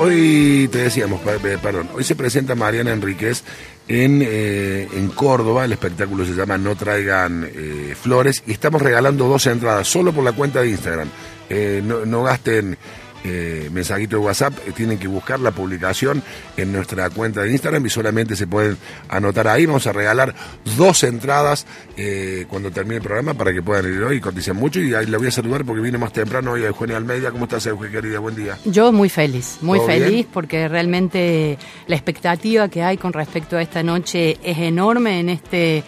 hoy te decíamos, perdón, hoy se presenta Mariana Enríquez en, eh, en Córdoba, el espectáculo se llama No Traigan eh, Flores y estamos regalando dos entradas solo por la cuenta de Instagram. Eh, no, no gasten eh, mensajito de WhatsApp, eh, tienen que buscar la publicación en nuestra cuenta de Instagram y solamente se pueden anotar ahí. Vamos a regalar dos entradas eh, cuando termine el programa para que puedan ir hoy y cotizan mucho. Y ahí la voy a saludar porque vine más temprano hoy a Eugenia Almeida. ¿Cómo estás, Eugenia, querida? Buen día. Yo muy feliz, muy feliz porque realmente la expectativa que hay con respecto a esta noche es enorme en este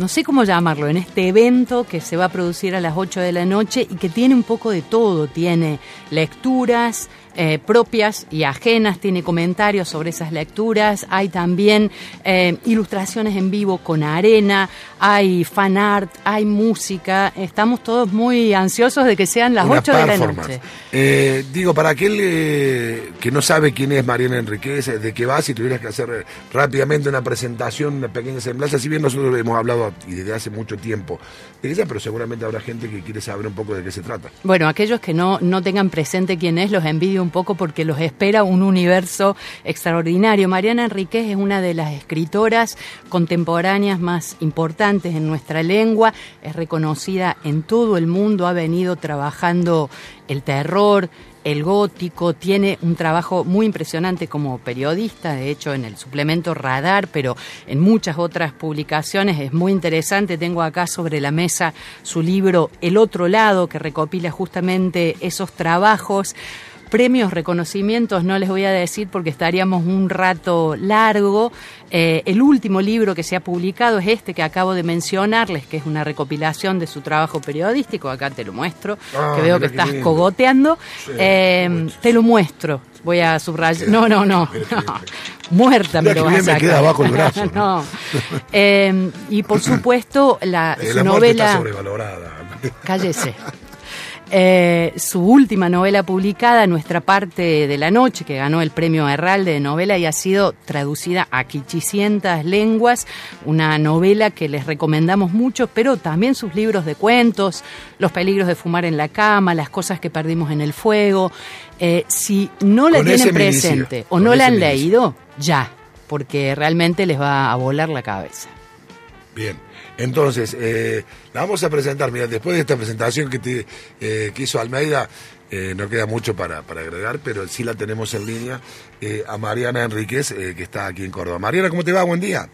no sé cómo llamarlo, en este evento que se va a producir a las 8 de la noche y que tiene un poco de todo. Tiene lecturas, eh, propias y ajenas, tiene comentarios sobre esas lecturas, hay también eh, ilustraciones en vivo con arena, hay fan art, hay música, estamos todos muy ansiosos de que sean las 8 de la noche. Eh, digo, para aquel que no sabe quién es Mariana Enriquez, de qué va, si tuvieras que hacer rápidamente una presentación, una pequeña semblanza, si bien nosotros hemos hablado y desde hace mucho tiempo de ella, pero seguramente habrá gente que quiere saber un poco de qué se trata. Bueno, aquellos que no, no tengan presente quién es, los envidio un poco porque los espera un universo extraordinario. Mariana Enríquez es una de las escritoras contemporáneas más importantes en nuestra lengua, es reconocida en todo el mundo, ha venido trabajando el terror, el gótico, tiene un trabajo muy impresionante como periodista, de hecho en el suplemento Radar, pero en muchas otras publicaciones es muy interesante. Tengo acá sobre la mesa su libro El otro lado, que recopila justamente esos trabajos premios, reconocimientos, no les voy a decir porque estaríamos un rato largo. Eh, el último libro que se ha publicado es este que acabo de mencionarles, que es una recopilación de su trabajo periodístico. Acá te lo muestro, ah, que veo que estás cogoteando. Eh, te lo muestro. Voy a subrayar. No, no, no. Muerta me lo vas a me queda abajo el brazo. no. Eh, y por supuesto, la, su novela. Está sobrevalorada. Cállese. Eh, su última novela publicada, Nuestra parte de la noche, que ganó el premio Herralde de novela y ha sido traducida a 500 lenguas, una novela que les recomendamos mucho, pero también sus libros de cuentos, Los peligros de fumar en la cama, Las cosas que perdimos en el fuego. Eh, si no la tienen presente o no la han leído, ya, porque realmente les va a volar la cabeza. Bien. Entonces, eh, la vamos a presentar. Mira, después de esta presentación que, te, eh, hizo Almeida, eh, no queda mucho para, para, agregar, pero sí la tenemos en línea a Mariana Enríquez, que está aquí en Córdoba. Mariana, ¿cómo te va? Buen día.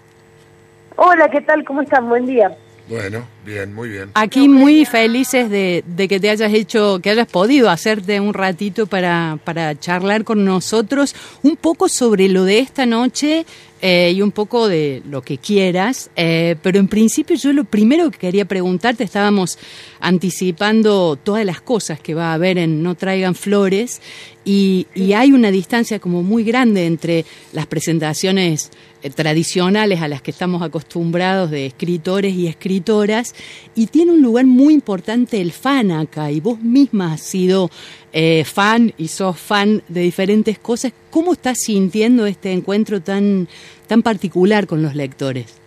Hola, ¿qué tal? ¿Cómo estás? Buen día. Bueno, bien, muy bien. Aquí muy felices de, de, que te hayas hecho, que hayas podido hacerte un ratito para, para charlar con nosotros un poco sobre lo de esta noche eh, y un poco de lo que quieras, eh, pero en principio yo lo primero que quería preguntarte, estábamos anticipando todas las cosas que va a haber en No Traigan Flores y, hay una distancia como muy grande entre las presentaciones eh, tradicionales a las que estamos acostumbrados de escritores y escritoras y tiene un lugar muy importante el fan acá y vos misma has sido eh, fan y sos fan de diferentes cosas. ¿Cómo estás sintiendo este encuentro tan, tan particular con los lectores?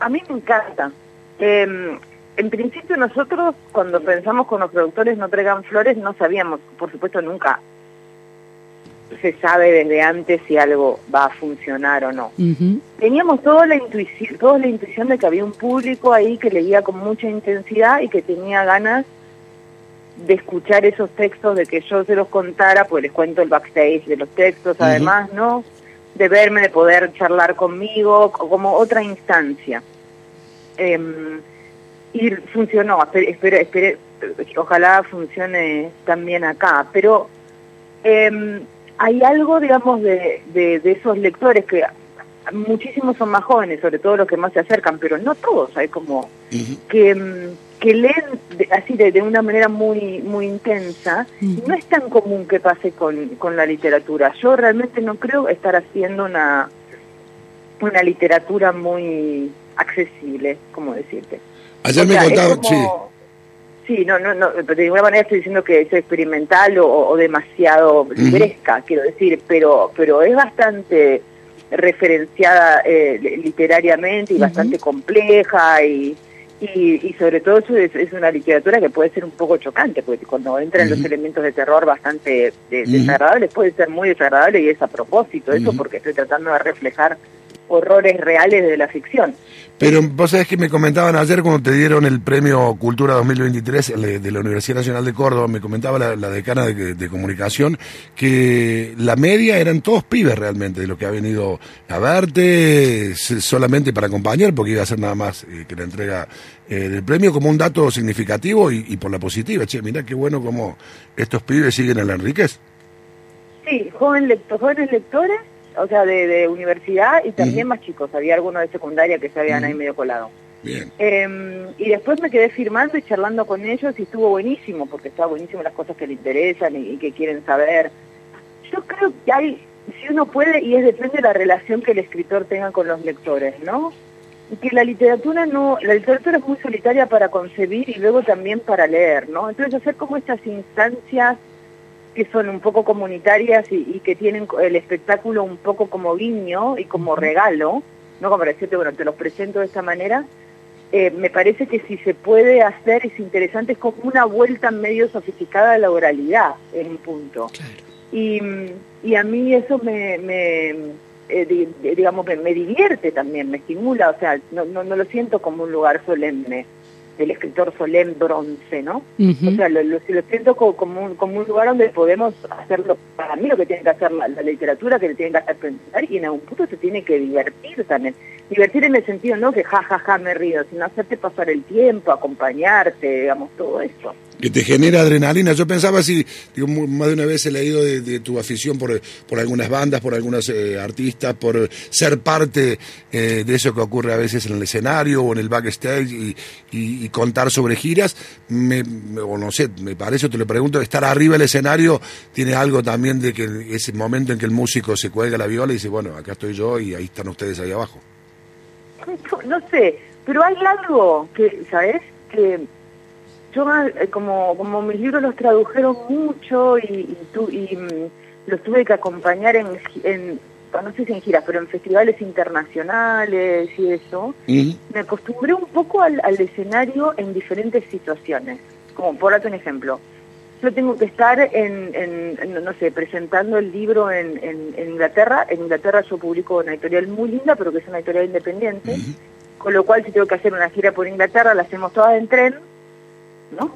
A mí me encanta. Em, en principio nosotros cuando pensamos con los productores no traigan flores no sabíamos, por supuesto nunca se sabe desde antes si algo va a funcionar o no. Teníamos toda la intuición, toda la intuición de que había un público ahí que leía con mucha intensidad y que tenía ganas de escuchar esos textos, de que yo se los contara, pues les cuento el backstage de los textos, además, ¿no? De verme, de poder charlar conmigo, como otra instancia. Em, y funcionó, espero, espero, ojalá funcione también acá, pero eh, hay algo, digamos, de, de, esos lectores que muchísimos son más jóvenes, sobre todo los que más se acercan, pero no todos, hay como que, mm, que leen así de, una manera muy muy intensa. No es tan común que pase con, con la literatura. Yo realmente no creo estar haciendo una, una literatura muy accesible, como decirte. Ayer me contaban, sí Sí, no, no, no, de ninguna manera estoy diciendo que es experimental o, demasiado libresca, quiero decir, pero, pero es bastante referenciada eh, literariamente y bastante compleja y, Y, sobre todo eso es, una literatura que puede ser un poco chocante, porque cuando entran los elementos de terror bastante desagradables, puede ser muy desagradable y es a propósito eso, porque estoy tratando de reflejar horrores reales de la ficción. Pero vos sabés que me comentaban ayer cuando te dieron el premio Cultura 2023 de la Universidad Nacional de Córdoba, me comentaba la, decana de, comunicación que la media eran todos pibes realmente, de lo que ha venido a verte solamente para acompañar, porque iba a ser nada más eh, que la entrega eh, del premio como un dato significativo y, por la positiva. Che, mirá qué bueno como estos pibes siguen a la Enríquez. Sí, joven jóvenes lectores o sea, de, universidad y también más chicos. Había algunos de secundaria que se habían ahí medio colado. Bien. Em, y después me quedé firmando y charlando con ellos y estuvo buenísimo, porque estaba buenísimo las cosas que le interesan y, que quieren saber. Yo creo que hay, si uno puede, y es depende de la relación que el escritor tenga con los lectores, ¿no? Y que la literatura no, la literatura es muy solitaria para concebir y luego también para leer, ¿no? Entonces hacer como estas instancias que son un poco comunitarias y, que tienen el espectáculo un poco como guiño y como regalo, no como decirte, bueno, te los presento de esta manera, eh, me parece que si se puede hacer es interesante, es como una vuelta medio sofisticada de la oralidad en un punto. Y, y, a mí eso me, me eh, digamos, me, me, divierte también, me estimula, o sea, no, no, no lo siento como un lugar solemne del escritor Solén Bronce, ¿no? O sea, lo, lo, siento como, un, como un lugar donde podemos hacerlo, para mí lo que tiene que hacer la, literatura, que le tiene que hacer pensar y en algún punto se tiene que divertir también. Divertir en el sentido no que ja, ja, ja, me río, sino hacerte pasar el tiempo, acompañarte, digamos, todo eso que te genera adrenalina. Yo pensaba así, digo, más de una vez he leído de, tu afición por, por, algunas bandas, por algunos eh, artistas, por ser parte eh, de eso que ocurre a veces en el escenario o en el backstage y, y, contar sobre giras. Me, o no sé, me parece, te lo pregunto, estar arriba del escenario tiene algo también de que ese momento en que el músico se cuelga la viola y dice, bueno, acá estoy yo y ahí están ustedes ahí abajo. No sé, pero hay algo que, ¿sabes? Que yo eh, como, como mis libros los tradujeron mucho y, y, mm, los tuve que acompañar en, en, no sé si en giras, pero en festivales internacionales y eso, me acostumbré un poco al, escenario en diferentes situaciones. Como por darte un ejemplo, yo tengo que estar en, en, no sé, presentando el libro en, en, Inglaterra. En Inglaterra yo publico una editorial muy linda, pero que es una editorial independiente. Con lo cual, si tengo que hacer una gira por Inglaterra, la hacemos todas en tren ¿no?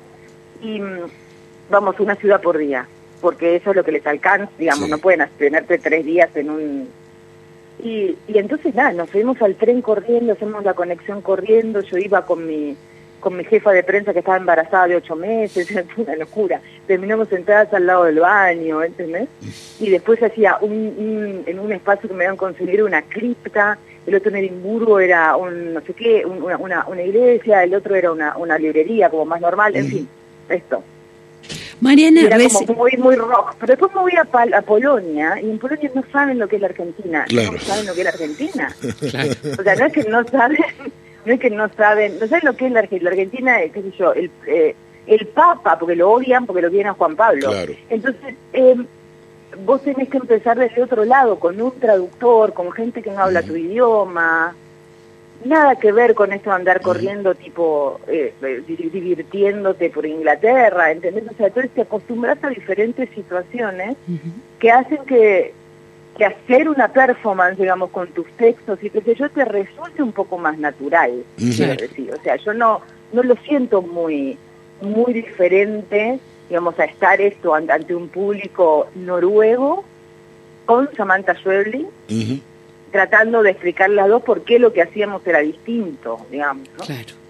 Y mm, vamos, una ciudad por día, porque eso es lo que les alcanza, digamos, no pueden tenerte tres días en un... Y, y entonces nada, nos fuimos al tren corriendo, hacemos la conexión corriendo, yo iba con mi con mi jefa de prensa que estaba embarazada de ocho meses, una locura. Terminamos sentadas al lado del baño, ¿entendés? Y después hacía un, en un espacio que me habían conseguido una cripta, el otro en Edimburgo era un no sé qué, una, una, iglesia, el otro era una, una librería como más normal, en fin, esto. Mariana, era como muy, muy rock. Pero después me voy a, a, Polonia y en Polonia no saben lo que es la Argentina. No saben lo que es la Argentina. O sea, no es que no saben, no es que no saben, no saben lo que es la Argentina. La Argentina, qué sé yo, el, eh, el Papa, porque lo odian, porque lo quieren a Juan Pablo. Entonces, eh, vos tenés que empezar desde otro lado, con un traductor, con gente que no habla tu idioma. Nada que ver con esto de andar corriendo, tipo, eh, eh, divirtiéndote por Inglaterra, ¿entendés? O sea, entonces te acostumbras a diferentes situaciones que hacen que, que hacer una performance, digamos, con tus textos y que sé yo, te resulte un poco más natural, quiero decir. O sea, yo no, no lo siento muy, muy diferente digamos, a estar esto ante un público noruego con Samantha Schweblin, tratando de explicarle a dos por qué lo que hacíamos era distinto, digamos. Claro.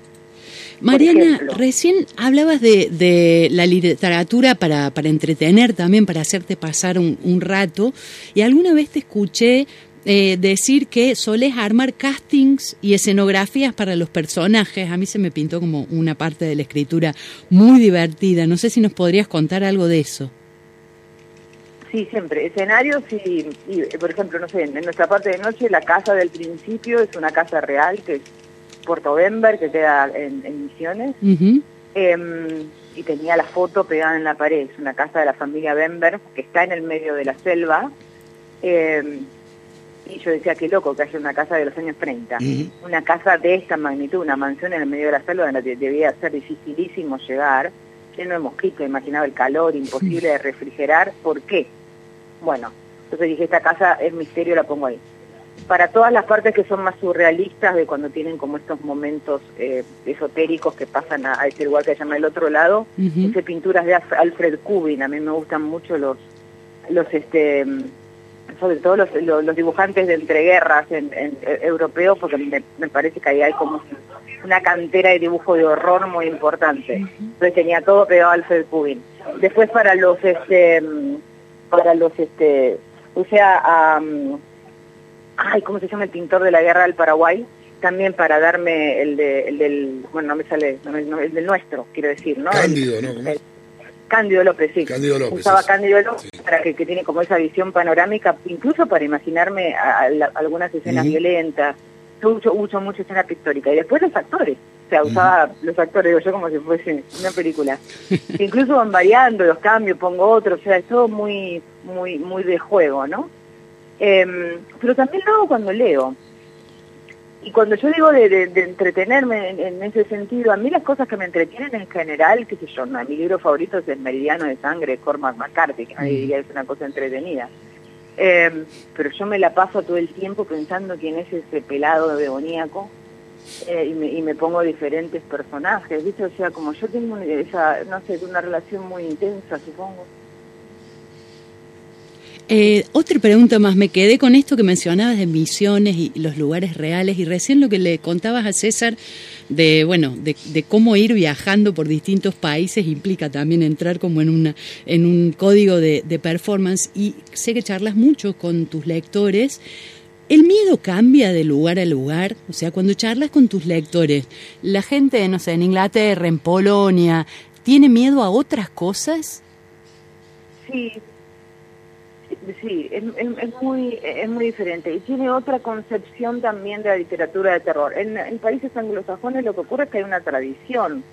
Mariana, recién hablabas de, de, la literatura para, para entretener también, para hacerte pasar un, un rato, y alguna vez te escuché eh, decir que solés armar castings y escenografías para los personajes. A mí se me pintó como una parte de la escritura muy divertida. No sé si nos podrías contar algo de eso. Sí, siempre. Escenarios y, por ejemplo, no sé, en nuestra parte de noche, la casa del principio es una casa real, que Puerto Bember, que queda en, Misiones. Em, y tenía la foto pegada en la pared. Es una casa de la familia Bember, que está en el medio de la selva. Eh, Y yo decía, qué loco que haya una casa de los años 30. Una casa de esta magnitud, una mansión en el medio de la selva donde debía ser dificilísimo llegar, lleno de mosquitos, imaginaba el calor, imposible de refrigerar. ¿Por qué? Bueno, entonces dije, esta casa es misterio, la pongo ahí. Para todas las partes que son más surrealistas, de cuando tienen como estos momentos eh, esotéricos que pasan a, ese lugar que se llama El Otro Lado, hice pinturas de Alfred Kubin, a mí me gustan mucho los, los este sobre todo los, los, dibujantes de entreguerras en, en, europeos, porque me, parece que ahí hay como una cantera de dibujo de horror muy importante. Entonces tenía todo pegado al Alfred Kubin. Después para los, este, para los, este, o sea, ay, ¿cómo se llama el pintor de la guerra del Paraguay? También para darme el, de, el del, bueno, no me sale, el del nuestro, quiero decir, ¿no? Cándido, ¿no? Cándido López, sí. Cándido López. Usaba Cándido López para que, tiene como esa visión panorámica, incluso para imaginarme algunas escenas violentas. Yo uso, mucho escena pictórica. Y después los actores. O sea, usaba los actores, digo yo, como si fuese una película. incluso van variando los cambios, pongo otro. O sea, es todo muy, muy, muy de juego, ¿no? Em, pero también lo hago cuando leo y cuando yo digo de, entretenerme en, ese sentido, a mí las cosas que me entretienen en general, qué sé yo, mi libro favorito es El Meridiano de Sangre, de Cormac McCarthy, que nadie diría es una cosa entretenida. Em, pero yo me la paso todo el tiempo pensando quién es ese pelado demoníaco eh, y, me, y, me, pongo diferentes personajes, ¿viste? O sea, como yo tengo esa, no sé, una relación muy intensa, supongo. Eh, otra pregunta más, me quedé con esto que mencionabas de misiones y los lugares reales y recién lo que le contabas a César de bueno de, cómo ir viajando por distintos países implica también entrar como en una en un código de, performance y sé que charlas mucho con tus lectores. El miedo cambia de lugar a lugar, o sea, cuando charlas con tus lectores, la gente, no sé, en Inglaterra, en Polonia, ¿tiene miedo a otras cosas? Sí, sí, es, muy, es muy diferente y tiene otra concepción también de la literatura de terror. En, países anglosajones lo que ocurre es que hay una tradición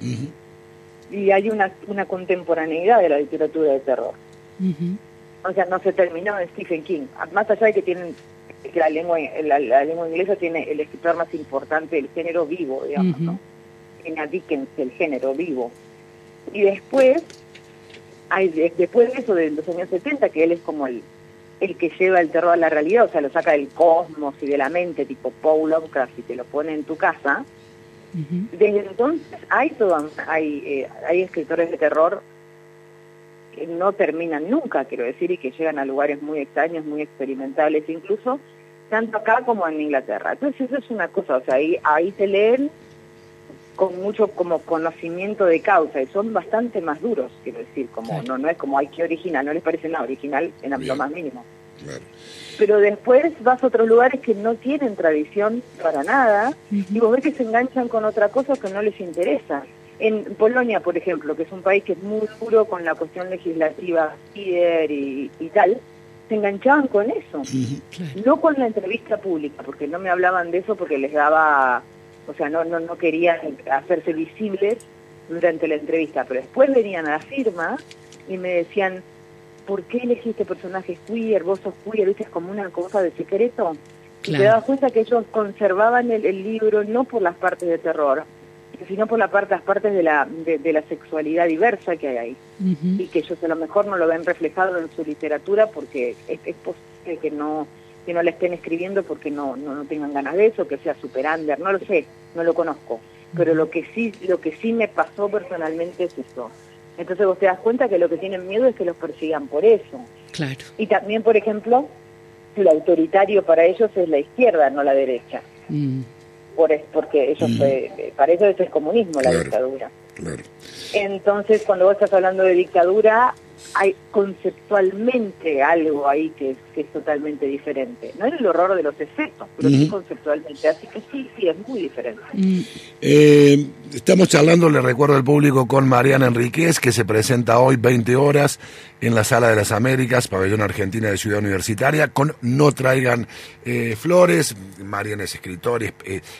y hay una, una contemporaneidad de la literatura de terror. O sea, no se terminó en Stephen King. Más allá de que tienen que la lengua, la, lengua inglesa tiene el escritor más importante del género vivo, digamos, ¿no? Tiene a Dickens, el género vivo. Y después hay, después de eso, de los años 70, que él es como el, el que lleva el terror a la realidad, o sea, lo saca del cosmos y de la mente, tipo Paul Lovecraft, y te lo pone en tu casa. Desde entonces hay, todo, hay, eh, hay escritores de terror que no terminan nunca, quiero decir, y que llegan a lugares muy extraños, muy experimentables, incluso tanto acá como en Inglaterra. Entonces eso es una cosa, o sea, ahí, ahí se leen con mucho como conocimiento de causa y son bastante más duros, quiero decir, como no no es como hay que original, no les parece nada original en lo más mínimo. Pero después vas a otros lugares que no tienen tradición para nada y vos ves que se enganchan con otra cosa que no les interesa. En Polonia, por ejemplo, que es un país que es muy duro con la cuestión legislativa y, y tal, se enganchaban con eso, no con la entrevista pública, porque no me hablaban de eso porque les daba o sea, no, no, no querían hacerse visibles durante la entrevista, pero después venían a la firma y me decían, ¿por qué elegiste personajes queer? ¿Vos sos queer? ¿Viste? Es como una cosa de secreto. Y te das cuenta que ellos conservaban el, libro no por las partes de terror, sino por la parte, las partes de la, de, la sexualidad diversa que hay ahí. Y que ellos a lo mejor no lo ven reflejado en su literatura porque es, es posible que no que no le estén escribiendo porque no, no, no tengan ganas de eso, que sea super under, no lo sé, no lo conozco. Pero lo que sí, lo que sí me pasó personalmente es eso. Entonces vos te das cuenta que lo que tienen miedo es que los persigan por eso. Claro. Y también, por ejemplo, lo autoritario para ellos es la izquierda, no la derecha. Mm. Por, porque ellos, mm. eh, para eso es el comunismo, la dictadura. Claro. Entonces, cuando vos estás hablando de dictadura, hay conceptualmente algo ahí que es, que es totalmente diferente. No es el horror de los efectos, pero sí conceptualmente. Así que sí, sí, es muy diferente. Mm. Eh, estamos charlando, le recuerdo al público, con Mariana Enríquez, que se presenta hoy 20 horas en la Sala de las Américas, Pabellón Argentina de Ciudad Universitaria, con No Traigan eh, Flores. Mariana es escritor, es,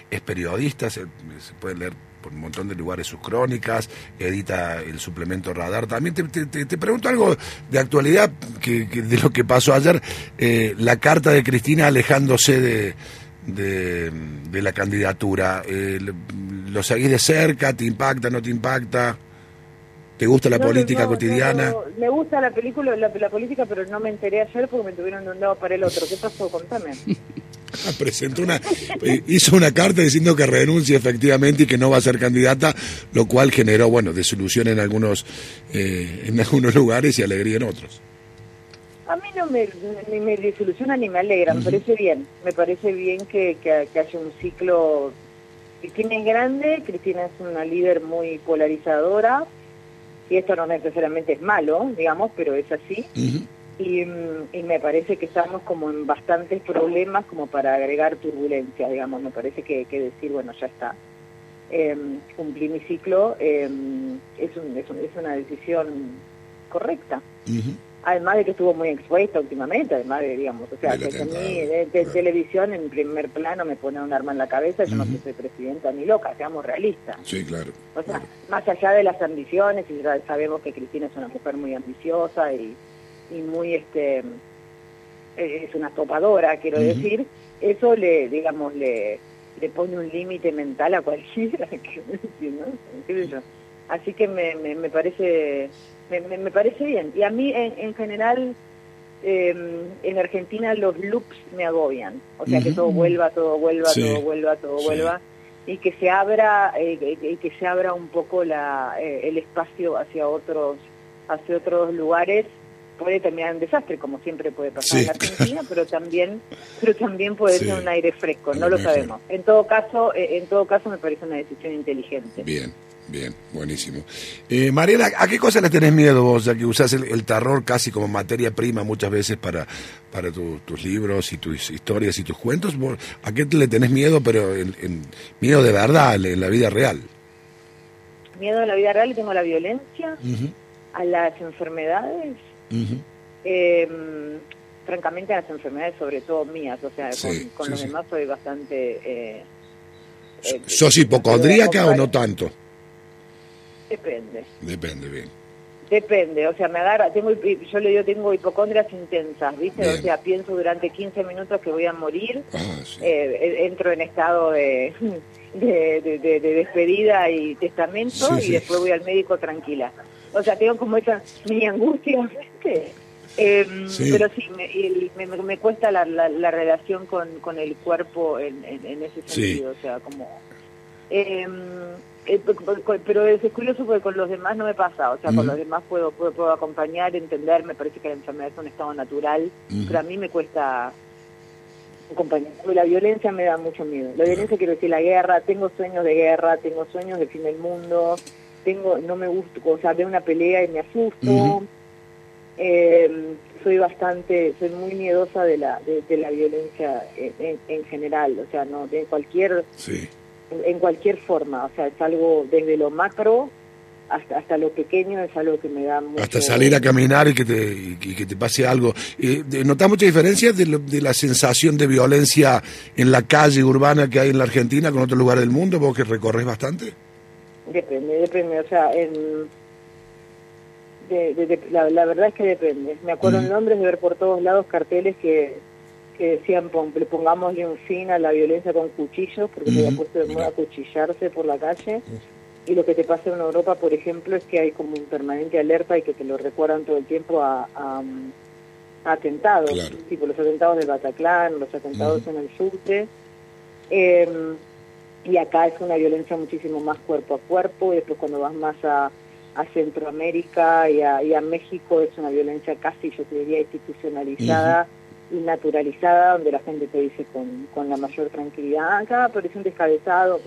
es periodista, se, se puede leer por un montón de lugares sus crónicas, edita el suplemento Radar. También te, pregunto algo de actualidad que, de lo que pasó ayer, eh, la carta de Cristina alejándose de, de, la candidatura. Eh, ¿Lo seguís de cerca? ¿Te impacta? ¿No te impacta? ¿Te gusta la política cotidiana? me gusta la película, la, política, pero no me enteré ayer porque me tuvieron de un lado para el otro. ¿Qué pasó? Contame. Presentó una, eh, hizo una carta diciendo que renuncia efectivamente y que no va a ser candidata, lo cual generó, bueno, desilusión en algunos, eh, en algunos lugares y alegría en otros. A mí no me, ni me desilusiona ni me alegra, me parece bien. Me parece bien que, que, que haya un ciclo. Cristina es grande, Cristina es una líder muy polarizadora, y esto no necesariamente es malo, digamos, pero es así. Y, me parece que estamos como en bastantes problemas como para agregar turbulencia, digamos, me parece que, que decir, bueno, ya está, eh, cumplí mi ciclo, em, es, un, es, es, una decisión correcta. Además de que estuvo muy expuesta últimamente, además de, digamos, o sea, que a mí de, televisión en primer plano me pone un arma en la cabeza, yo no soy presidenta ni loca, seamos realistas. Sí, claro. O sea, más allá de las ambiciones, y sabemos que Cristina es una mujer muy ambiciosa y, y muy, este, eh, es una topadora, quiero decir, eso le, digamos, le, le pone un límite mental a cualquiera, ¿no? Así que me, me, me parece me, me, parece bien. Y a mí, en, general, em, en Argentina los loops me agobian. O sea, que todo vuelva, todo vuelva, todo vuelva, todo vuelva. Y que se abra, eh, que se abra un poco la, eh, el espacio hacia otros, hacia otros lugares puede terminar en desastre, como siempre puede pasar en Argentina, pero también, pero también puede ser un aire fresco, no lo sabemos. En todo caso, eh, en todo caso me parece una decisión inteligente. Bien. Bien, buenísimo. Eh, Mariela, ¿a qué cosas le tenés miedo vos, ya que usás el, terror casi como materia prima muchas veces para, para tus libros y tus historias y tus cuentos? ¿A qué le tenés miedo, pero en, miedo de verdad, en la vida real? Miedo en la vida real, tengo la violencia, a las enfermedades, em, francamente las enfermedades sobre todo mías, o sea, con, los demás soy bastante... Eh, eh ¿Sos hipocondríaca o no tanto? Depende. Depende, bien. Depende, o sea, me agarra, tengo, yo le digo, tengo hipocondrias intensas, ¿viste? O sea, pienso durante 15 minutos que voy a morir, ah, eh, entro en estado de, de, despedida y testamento y después voy al médico tranquila. O sea, tengo como esa mi angustia, ¿viste? Em, pero sí, me, me, cuesta la, la, relación con, con el cuerpo en, en, ese sentido, o sea, como... Eh, eh, pero es curioso porque con los demás no me pasa, o sea, con los demás puedo, puedo, acompañar, entender, me parece que la enfermedad es un estado natural, pero a mí me cuesta acompañar. La violencia me da mucho miedo. La violencia quiero decir la guerra, tengo sueños de guerra, tengo sueños de fin del mundo, tengo, no me gusta, o sea, veo una pelea y me asusto. Em, soy bastante, soy muy miedosa de la, de, la violencia en, en, general, o sea, no de cualquier sí en cualquier forma, o sea, es algo desde lo macro hasta, hasta lo pequeño, es algo que me da mucho... Hasta salir a caminar y que te, que te pase algo. Eh, ¿Notas mucha diferencia de, de, la sensación de violencia en la calle urbana que hay en la Argentina con otros lugares del mundo, vos que recorres bastante? Depende, depende, o sea, en... De, la, verdad es que depende. Me acuerdo en Londres de ver por todos lados carteles que que decían pongámosle un fin a la violencia con cuchillos, porque se había puesto de moda cuchillarse por la calle. Y lo que te pasa en Europa, por ejemplo, es que hay como un permanente alerta y que te lo recuerdan todo el tiempo a, atentados, tipo los atentados del Bataclan, los atentados en el subte. Em, y acá es una violencia muchísimo más cuerpo a cuerpo, y después cuando vas más a, Centroamérica y a, y a, México es una violencia casi, yo te diría, institucionalizada y naturalizada, donde la gente te dice con, con la mayor tranquilidad, acá aparece un descabezado.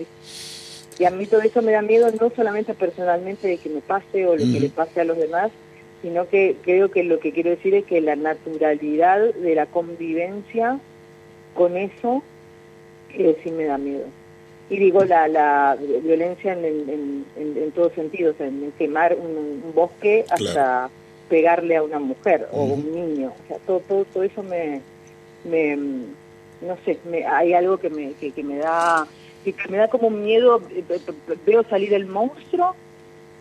Y a mí todo eso me da miedo, no solamente personalmente de que me pase o lo que le pase a los demás, sino que creo que lo que quiero decir es que la naturalidad de la convivencia con eso eh, sí me da miedo. Y digo la, la violencia en, en, en, en todos sentidos, en quemar un, bosque hasta pegarle a una mujer o un niño. O sea, todo, todo, eso me, me no sé, me, hay algo que me, que, me da que me da como miedo, eh, veo salir el monstruo,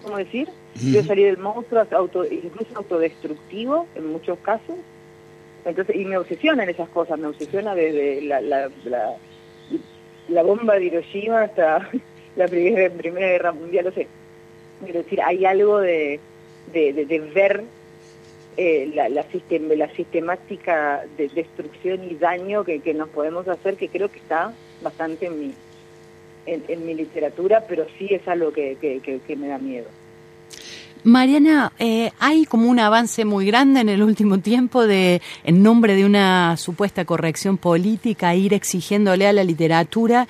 ¿cómo decir? Veo salir el monstruo, auto, incluso autodestructivo en muchos casos. Entonces, y me obsesionan esas cosas, me obsesiona desde la, la, la, bomba de Hiroshima hasta la primera, primera guerra mundial, no sé. Quiero decir, hay algo de, de, de, ver eh, la, la, la sistemática de destrucción y daño que, que nos podemos hacer, que creo que está bastante en mi, en, mi literatura, pero sí es algo que, que, me da miedo. Mariana, eh, hay como un avance muy grande en el último tiempo de, en nombre de una supuesta corrección política, ir exigiéndole a la literatura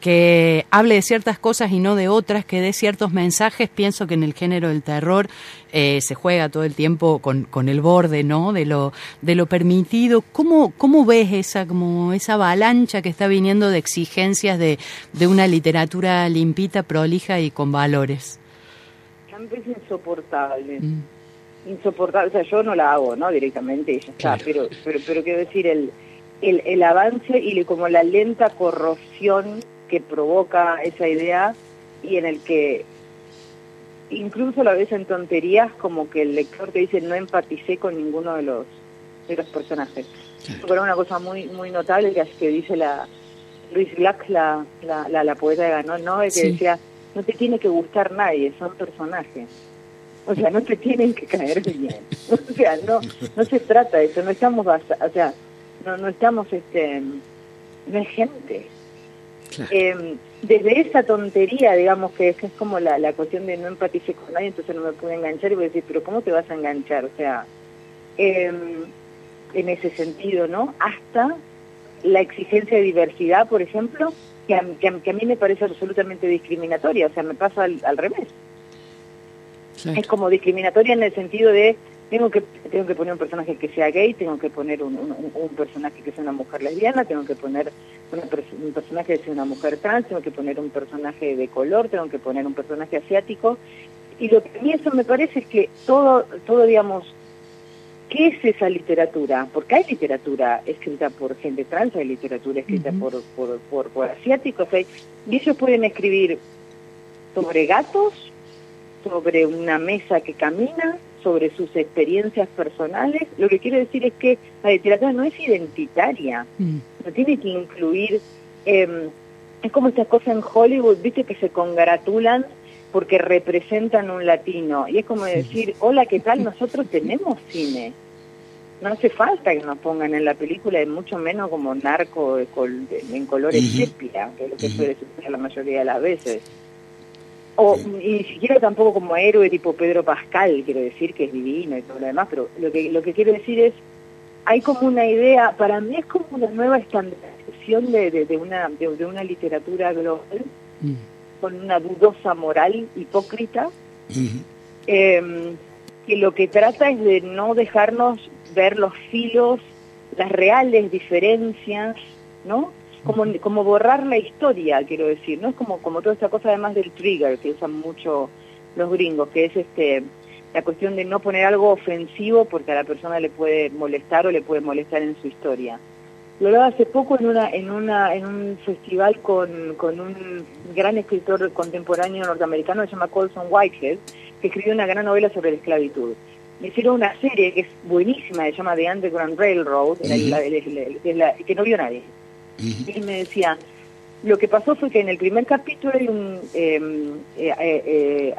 que hable de ciertas cosas y no de otras, que dé ciertos mensajes. Pienso que en el género del terror eh, se juega todo el tiempo con, con, el borde, ¿no? De lo, de lo permitido. ¿Cómo, cómo ves esa, como esa avalancha que está viniendo de exigencias de, de una literatura limpita, prolija y con valores? Es insoportable. Mm. Insoportable. O sea, yo no la hago, ¿no? Directamente, está. Pero, pero, pero quiero decir, el, el, el avance y como la lenta corrosión que provoca esa idea y en el que incluso a la vez en tonterías como que el lector te dice no empaticé con ninguno de los de los personajes. Pero una cosa muy muy notable que, dice la Luis Black, la, la, la, poeta de Ganón, ¿no? Es que decía, no te tiene que gustar nadie, son personajes. O sea, no te tienen que caer bien. o sea, no no se trata de eso, no estamos, o sea, no, no estamos, este, no es gente. Eh, desde esa tontería, digamos, que es, es como la, la cuestión de no empatice con nadie, entonces no me pude enganchar y voy a decir, pero ¿cómo te vas a enganchar? O sea, em, en ese sentido, ¿no? Hasta la exigencia de diversidad, por ejemplo, que a, que a, mí me parece absolutamente discriminatoria, o sea, me pasa al, al revés. Es como discriminatoria en el sentido de tengo que tengo que poner un personaje que sea gay, tengo que poner un, un, personaje que sea una mujer lesbiana, tengo que poner un personaje que sea una mujer trans, tengo que poner un personaje de color, tengo que poner un personaje asiático. Y lo que a mí eso me parece es que todo, todo digamos, ¿qué es esa literatura? Porque hay literatura escrita por gente trans, hay literatura escrita por, por, por, por, asiáticos, y ellos pueden escribir sobre gatos, sobre una mesa que camina, sobre sus experiencias personales. Lo que quiero decir es que la literatura no es identitaria, mm. no tiene que incluir, eh, es como estas cosas en Hollywood, viste, que se congratulan porque representan un latino. Y es como decir, hola, ¿qué tal? Nosotros tenemos cine. No hace falta que nos pongan en la película, y mucho menos como narco en colores sepia, que es lo que suele suceder la mayoría de las veces. O y ni siquiera tampoco como héroe tipo Pedro Pascal, quiero decir que es divino y todo lo demás, pero lo que lo que quiero decir es hay como una idea, para mí es como una nueva estandarización de, de, una de, una literatura global mm. con una dudosa moral hipócrita. Em, que lo que trata es de no dejarnos ver los filos, las reales diferencias, ¿no? como, como borrar la historia, quiero decir, ¿no? Es como, como toda esta cosa además del trigger que usan mucho los gringos, que es este la cuestión de no poner algo ofensivo porque a la persona le puede molestar o le puede molestar en su historia. Lo hablaba hace poco en una en una en un festival con, con un gran escritor contemporáneo norteamericano que se llama Colson Whitehead, que escribió una gran novela sobre la esclavitud. Me hicieron una serie que es buenísima, se llama The Underground Railroad, que no vio nadie. Y me decía, lo que pasó fue que en el primer capítulo hay un, em, eh, eh,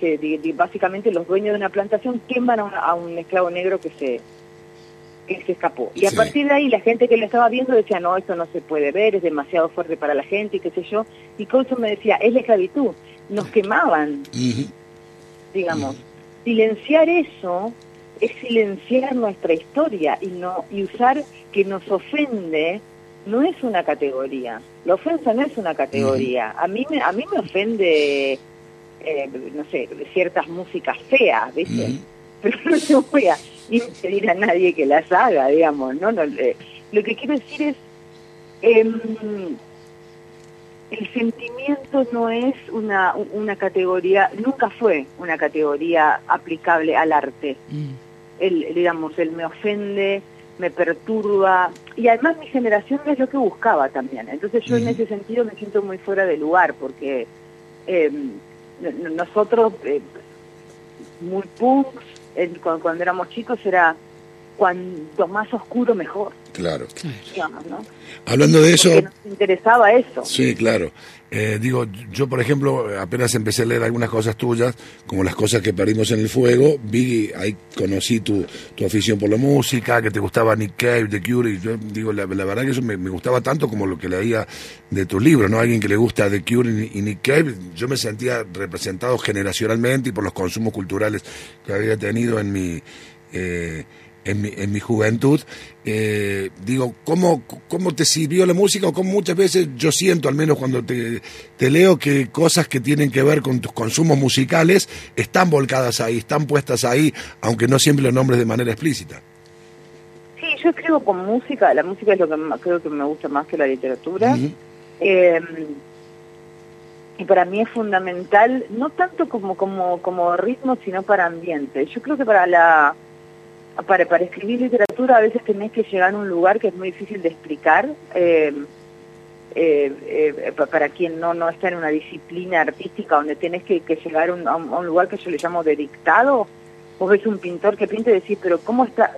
eh, básicamente los dueños de una plantación queman a, un esclavo negro que se que se escapó. Y a partir de ahí la gente que lo estaba viendo decía, no, esto no se puede ver, es demasiado fuerte para la gente y qué sé yo. Y Colson me decía, es la esclavitud, nos quemaban, digamos. Silenciar eso es silenciar nuestra historia y no y usar que nos ofende no es una categoría. La ofensa no es una categoría. A mí me, a mí me ofende, eh, no sé, ciertas músicas feas, ¿viste? Pero no se voy a impedir a nadie que las haga, digamos, ¿no? no eh, lo que quiero decir es, eh, el sentimiento no es una, una categoría, nunca fue una categoría aplicable al arte. El, digamos, el me ofende me perturba. Y además mi generación es lo que buscaba también. Entonces yo en ese sentido me siento muy fuera de lugar porque eh, nosotros, eh, muy punks, cuando, cuando éramos chicos era cuanto más oscuro mejor. Claro. Hablando de eso... nos interesaba eso. Sí, claro. Eh, digo, yo por ejemplo, apenas empecé a leer algunas cosas tuyas, como las cosas que perdimos en el fuego, vi, ahí conocí tu, tu afición por la música, que te gustaba Nick Cave, The Cure, y yo digo, la, verdad que eso me, gustaba tanto como lo que leía de tus libros, ¿no? Alguien que le gusta The Cure y, Nick Cave, yo me sentía representado generacionalmente y por los consumos culturales que había tenido en mi... Eh, en mi, en mi juventud, eh, digo, ¿cómo, ¿cómo te sirvió la música? O cómo muchas veces yo siento, al menos cuando te, te leo, que cosas que tienen que ver con tus consumos musicales están volcadas ahí, están puestas ahí, aunque no siempre los nombres de manera explícita. Sí, yo escribo con música, la música es lo que creo que me gusta más que la literatura. Em, y para mí es fundamental, no tanto como, como, como ritmo, sino para ambiente. Yo creo que para la para, para escribir literatura a veces tenés que llegar a un lugar que es muy difícil de explicar. Eh, eh, eh, para quien no, no está en una disciplina artística donde tenés que, llegar a un, lugar que yo le llamo de dictado, vos ves un pintor que pinta y decís, pero ¿cómo está?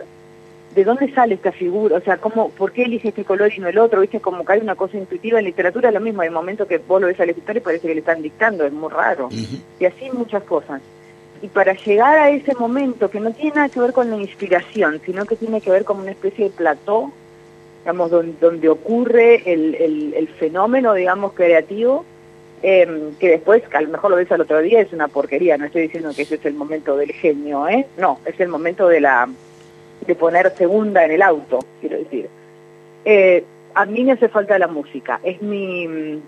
¿De dónde sale esta figura? O sea, ¿cómo, ¿por qué elige este color y no el otro? ¿Viste? Como que hay una cosa intuitiva en literatura, es lo mismo, hay momentos que vos lo ves al escritor y parece que le están dictando, es muy raro. Y así muchas cosas y para llegar a ese momento que no tiene nada que ver con la inspiración, sino que tiene que ver con una especie de plató, digamos, donde, ocurre el, fenómeno, digamos, creativo, em, que después, a lo mejor lo ves al otro día, es una porquería, no estoy diciendo que ese es el momento del genio, ¿eh? No, es el momento de la de poner segunda en el auto, quiero decir. Eh, a mí me hace falta la música, es mi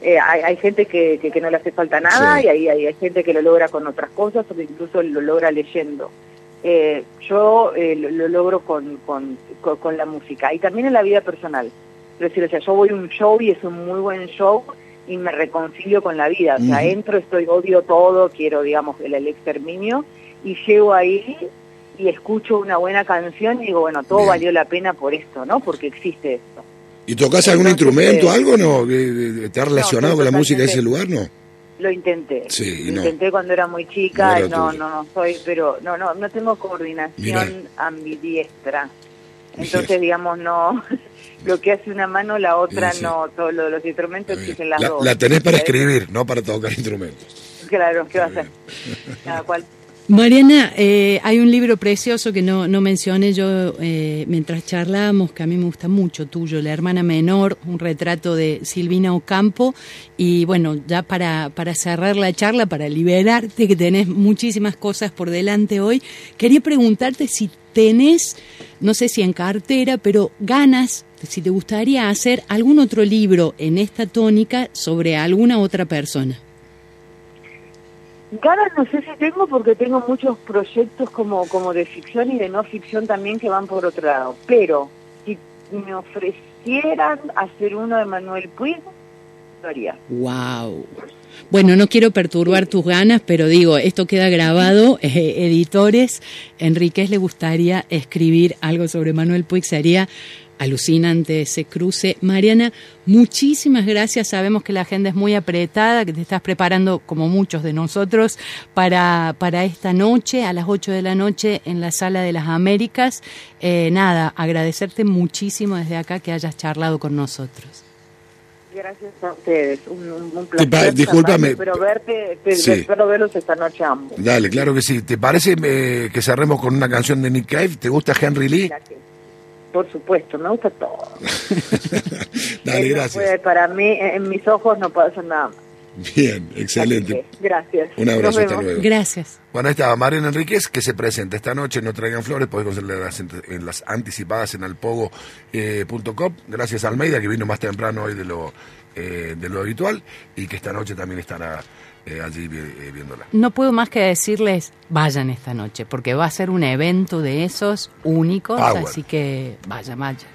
eh, hay, gente que, que, no le hace falta nada y hay, hay, gente que lo logra con otras cosas o que incluso lo logra leyendo. Eh, yo eh, lo, logro con, con, con, la música y también en la vida personal. Es decir, o sea, yo voy a un show y es un muy buen show y me reconcilio con la vida. O sea, entro, estoy, odio todo, quiero, digamos, el, el exterminio y llego ahí y escucho una buena canción y digo, bueno, todo valió la pena por esto, ¿no? Porque existe esto. ¿Y tocas algún instrumento, algo, no? ¿Está relacionado con la música de ese lugar, no? Lo intenté. Sí, lo intenté cuando era muy chica, no, no, no, soy, pero no, no, no tengo coordinación ambidiestra. Entonces, digamos, no, lo que hace una mano, la otra no, todos los instrumentos exigen las la, dos. La tenés para escribir, no para tocar instrumentos. Claro, ¿qué va a hacer? Cada cual. Mariana, eh, hay un libro precioso que no, no mencioné yo eh, mientras charlábamos, que a mí me gusta mucho tuyo, La hermana menor, un retrato de Silvina Ocampo. Y bueno, ya para, para cerrar la charla, para liberarte, que tenés muchísimas cosas por delante hoy, quería preguntarte si tenés, no sé si en cartera, pero ganas, si te gustaría hacer algún otro libro en esta tónica sobre alguna otra persona. Ganas no sé si tengo porque tengo muchos proyectos como, como de ficción y de no ficción también que van por otro lado. Pero si me ofrecieran hacer uno de Manuel Puig, lo haría. ¡Wow! Bueno, no quiero perturbar tus ganas, pero digo, esto queda grabado. Eh, editores, Enriquez le gustaría escribir algo sobre Manuel Puig, sería alucinante ese cruce. Mariana, muchísimas gracias. Sabemos que la agenda es muy apretada, que te estás preparando, como muchos de nosotros, para, para esta noche, a las 8 de la noche, en la Sala de las Américas. Eh, nada, agradecerte muchísimo desde acá que hayas charlado con nosotros. Gracias a ustedes, un, un placer. Discúlpame. Espero verte, espero verlos esta noche ambos. Dale, claro que sí. ¿Te parece eh, que cerremos con una canción de Nick Cave? ¿Te gusta Henry Lee? Gracias. Por supuesto, me gusta todo. Dale, gracias. para mí, en mis ojos no puedo hacer nada Bien, excelente. gracias. Un abrazo, hasta luego. Gracias. Bueno, ahí estaba Mariana Enríquez, que se presenta esta noche, no traigan flores, podés conseguirle las, en las anticipadas en alpogo.com. Eh, gracias a Almeida, que vino más temprano hoy de lo, eh, de lo habitual, y que esta noche también estará eh, allí eh, viéndola. No puedo más que decirles, vayan esta noche, porque va a ser un evento de esos únicos, así que vayan, vayan.